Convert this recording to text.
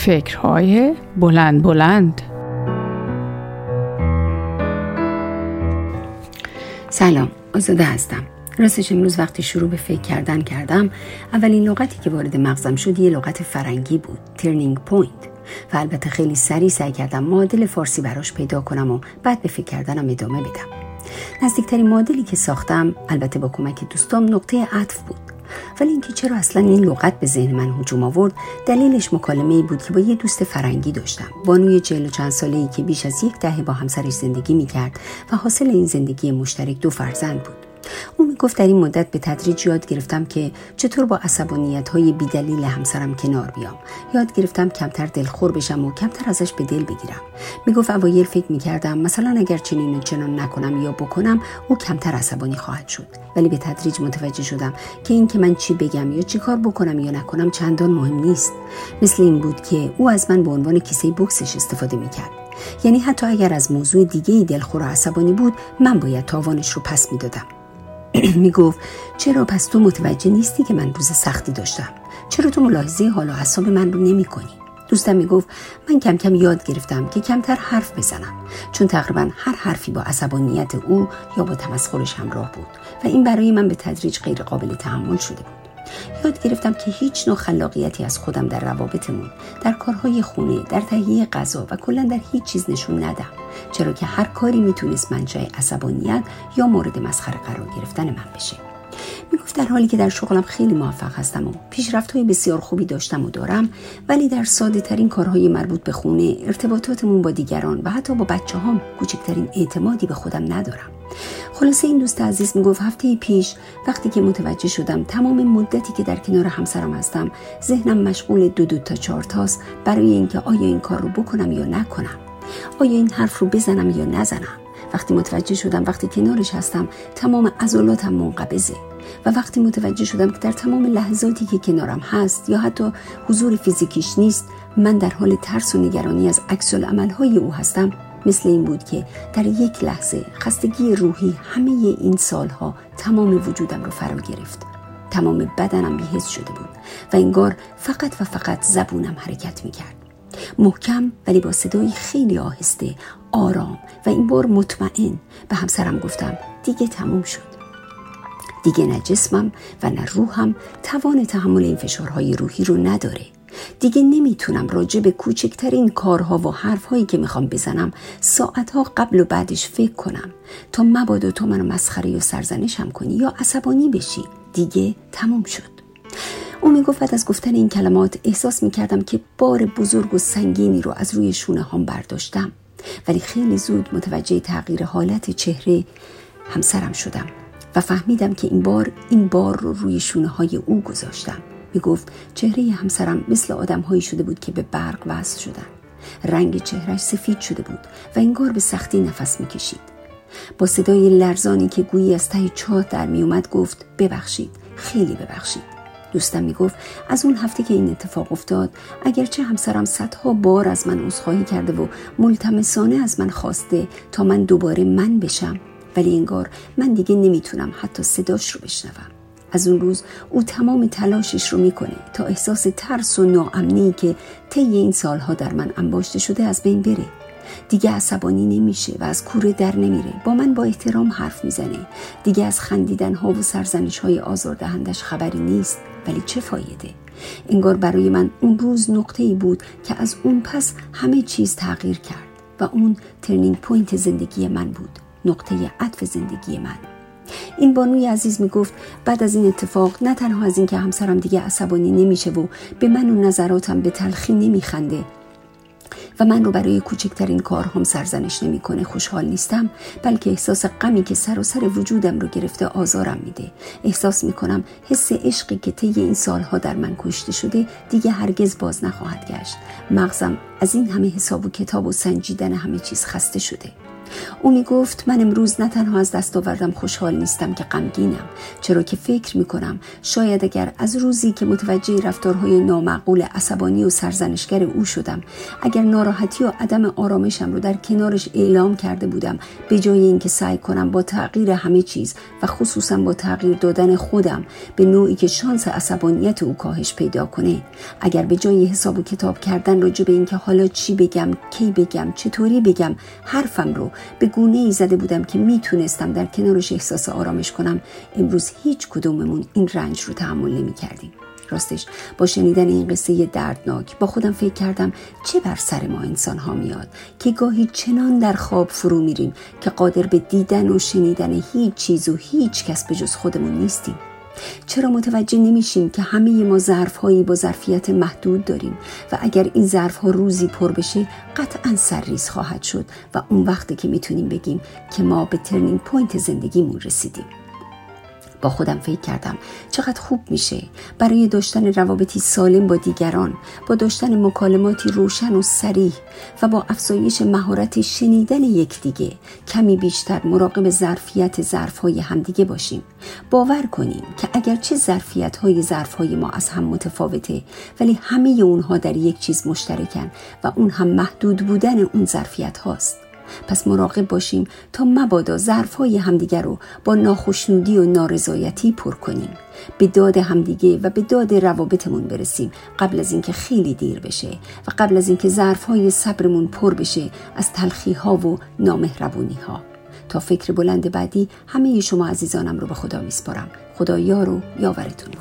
فکرهای بلند بلند. سلام آزاده هستم. راستش امروز وقتی شروع به فکر کردن کردم اولین لغتی که وارد مغزم شد یه لغت فرنگی بود turning point و البته خیلی سریع سعی کردم معادل فارسی براش پیدا کنم و بعد به فکر کردنم ادامه بدم. نزدیکترین معادلی که ساختم البته با کمک دوستام نقطه عطف بود. ولی اینکه چرا اصلا این لغت به ذهن من هجوم آورد دلیلش مکالمه ای بود که با یه دوست فرنگی داشتم. بانوی چهل و چند ساله ای که بیش از یک دهه با همسرش زندگی می‌کرد و حاصل این زندگی مشترک دو فرزند بود. او می‌گفت در این مدت به تدریج یاد گرفتم که چطور با عصبانیت های بیدلیل همسرم کنار بیام. یاد گرفتم کمتر دلخور بشم و کمتر ازش به دل بگیرم. می‌گفت اوایل فکر می‌کردم مثلا اگر چنین و چنان نکنم یا بکنم او کمتر عصبانی خواهد شد. ولی به تدریج متوجه شدم که این که من چی بگم یا چی کار بکنم یا نکنم چندان مهم نیست. مثل این بود که او از من به عنوان کیسه بوکسش استفاده می‌کرد. یعنی حتی اگر از موضوع دیگه ای دلخور و عصبانی بود من باید تاوانش رو پس می‌دادم. می گفت چرا پس تو متوجه نیستی که من روز سختی داشتم؟ چرا تو ملاحظه حال و حساب من رو نمی کنی دوستم می گفت من کم کم یاد گرفتم که کمتر حرف بزنم چون تقریبا هر حرفی با عصبانیت او یا با تمسخرش همراه بود و این برای من به تدریج غیر قابل تحمل شده بود. یاد گرفتم که هیچ نوع خلاقیتی از خودم در روابطمون در کارهای خونه در تهیه غذا و کلا در هیچ چیز نشون ندم. چرا که هر کاری می‌تونست منشأ عصبانیت یا مورد مسخره قرار گرفتن من بشه. می‌گفت در حالی که در شغلم خیلی موفق هستم و پیشرفت های بسیار خوبی داشتم و دارم ولی در ساده ترین کارهای مربوط به خونه ارتباطاتمون با دیگران و حتی با بچه هم کوچکترین اعتمادی به خودم ندارم. خلاصه این دوست عزیز می‌گفت هفته پیش وقتی که متوجه شدم تمام مدتی که در کنار همسرم هستم ذهنم مشغول دو دو تا چهار تاست برای اینکه آیا این کار رو بکنم یا نکنم. آیا این حرف رو بزنم یا نزنم؟ وقتی متوجه شدم وقتی کنارش هستم تمام عضلاتم منقبضه. و وقتی متوجه شدم که در تمام لحظاتی که کنارم هست یا حتی حضور فیزیکیش نیست من در حال ترس و نگرانی از عکس های او هستم. مثل این بود که در یک لحظه خستگی روحی همه این سالها تمام وجودم رو فرا گرفت. تمام بدنم بیهست شده بود و انگار فقط و فقط زبونم حرکت می کرد محکم ولی با صدایی خیلی آهسته آرام و این بار مطمئن به همسرم گفتم دیگه تموم شد. دیگه نه جسمم و نه روحم توان تحمل این فشارهای روحی رو نداره. دیگه نمی‌تونم راجع به کوچکترین کارها و حرفهایی که می‌خوام بزنم ساعتها قبل و بعدش فکر کنم. تا مبادا تو منو مسخره یا سرزنشم کنی یا عصبانی بشی. دیگه تموم شد. او می‌گفت از گفتن این کلمات احساس می‌کردم که بار بزرگ و سنگینی رو از روی شونه هم برداشتم. ولی خیلی زود متوجه تغییر حالت چهره همسرم شدم و فهمیدم که این بار این بار رو روی شونه های او گذاشتم. می گفت چهره همسرم مثل آدم هایی شده بود که به برق وصل شدن. رنگ چهرش سفید شده بود و انگار به سختی نفس می‌کشید. با صدای لرزانی که گویی از ته چاه در میومد گفت ببخشید خیلی ببخشید. دوستم می‌گفت از اون هفته که این اتفاق افتاد اگرچه همسرم صدها بار از من عذرخواهی کرده و ملتمسانه از من خواسته تا من دوباره من بشم ولی انگار من دیگه نمی‌تونم حتی صداش رو بشنوم. از اون روز او تمام تلاشش رو می‌کنه تا احساس ترس و ناامنی که طی این سالها در من انباشته شده از بین بره. دیگه عصبانی نمیشه و از کوره در نمیره. با من با احترام حرف می‌زنه. دیگه از خندیدن ها و سرزنش های آزاردهندش خبری نیست. ولی چه فایده؟ انگار برای من اون روز نقطه ای بود که از اون پس همه چیز تغییر کرد و اون turning point زندگی من بود. نقطه عطف زندگی من. این بانوی عزیز می گفت بعد از این اتفاق نه تنها از اینکه همسرم دیگه عصبانی نمیشه و به من و نظراتم به تلخی نمیخنده و من رو برای کوچکترین کارهام سرزنش نمی‌کنه. خوشحال نیستم بلکه احساس غمی که سرتاسر وجودم رو گرفته آزارم میده. احساس می‌کنم حس عشقی که طی این سالها در من کشته شده دیگه هرگز باز نخواهد گشت. مغزم از این همه حساب و کتاب و سنجیدن همه چیز خسته شده. او می گفت من امروز نه تنها از دست آوردم خوشحال نیستم که غمگینم چرا که فکر می کنم شاید اگر از روزی که متوجه رفتارهای نامعقول عصبانی و سرزنشگر او شدم اگر ناراحتی و عدم آرامشم رو در کنارش اعلام کرده بودم به جای اینکه سعی کنم با تغییر همه چیز و خصوصا با تغییر دادن خودم به نوعی که شانس عصبانیت او کاهش پیدا کنه. اگر به جای حساب و کتاب کردن راجع به اینکه حالا چی بگم کی بگم چطوری بگم حرفم رو به گونه ای زده بودم که می‌تونستم در کنارش احساس آرامش کنم امروز هیچ کدوممون این رنج رو تحمل نمی کردیم. راستش با شنیدن این قصه دردناک با خودم فکر کردم چه بر سر ما انسان ها میاد که گاهی چنان در خواب فرو میریم که قادر به دیدن و شنیدن هیچ چیز و هیچ کس به جز خودمون نیستیم چرا متوجه نمیشیم که همه ما ظرف هایی با ظرفیت محدود داریم و اگر این ظرف ها روزی پر بشه قطعا سرریز خواهد شد و اون وقتی که می‌تونیم بگیم که ما به turning point زندگیمون رسیدیم. با خودم فکر کردم. چقدر خوب میشه. برای داشتن روابطی سالم با دیگران با داشتن مکالماتی روشن و سریح و با افزایش مهارت شنیدن یکدیگه کمی بیشتر مراقب ظرفیت ظرفهای همدیگه باشیم. باور کنیم که اگرچه ظرفیت های ظرف های ما از هم متفاوته ولی همه اونها در یک چیز مشترکن و اون هم محدود بودن اون ظرفیت هاست. پس مراقب باشیم تا مبادا ظرف های همدیگر رو با ناخشنودی و نارضایتی پر کنیم. به داد همدیگه و به داد روابطمون برسیم قبل از اینکه خیلی دیر بشه و قبل از اینکه ظرف های صبرمون پر بشه از تلخی ها و نامهربونی ها تا فکر بلند بعدی همه شما عزیزانم رو به خدا میسپارم. خدا یار و یاورتون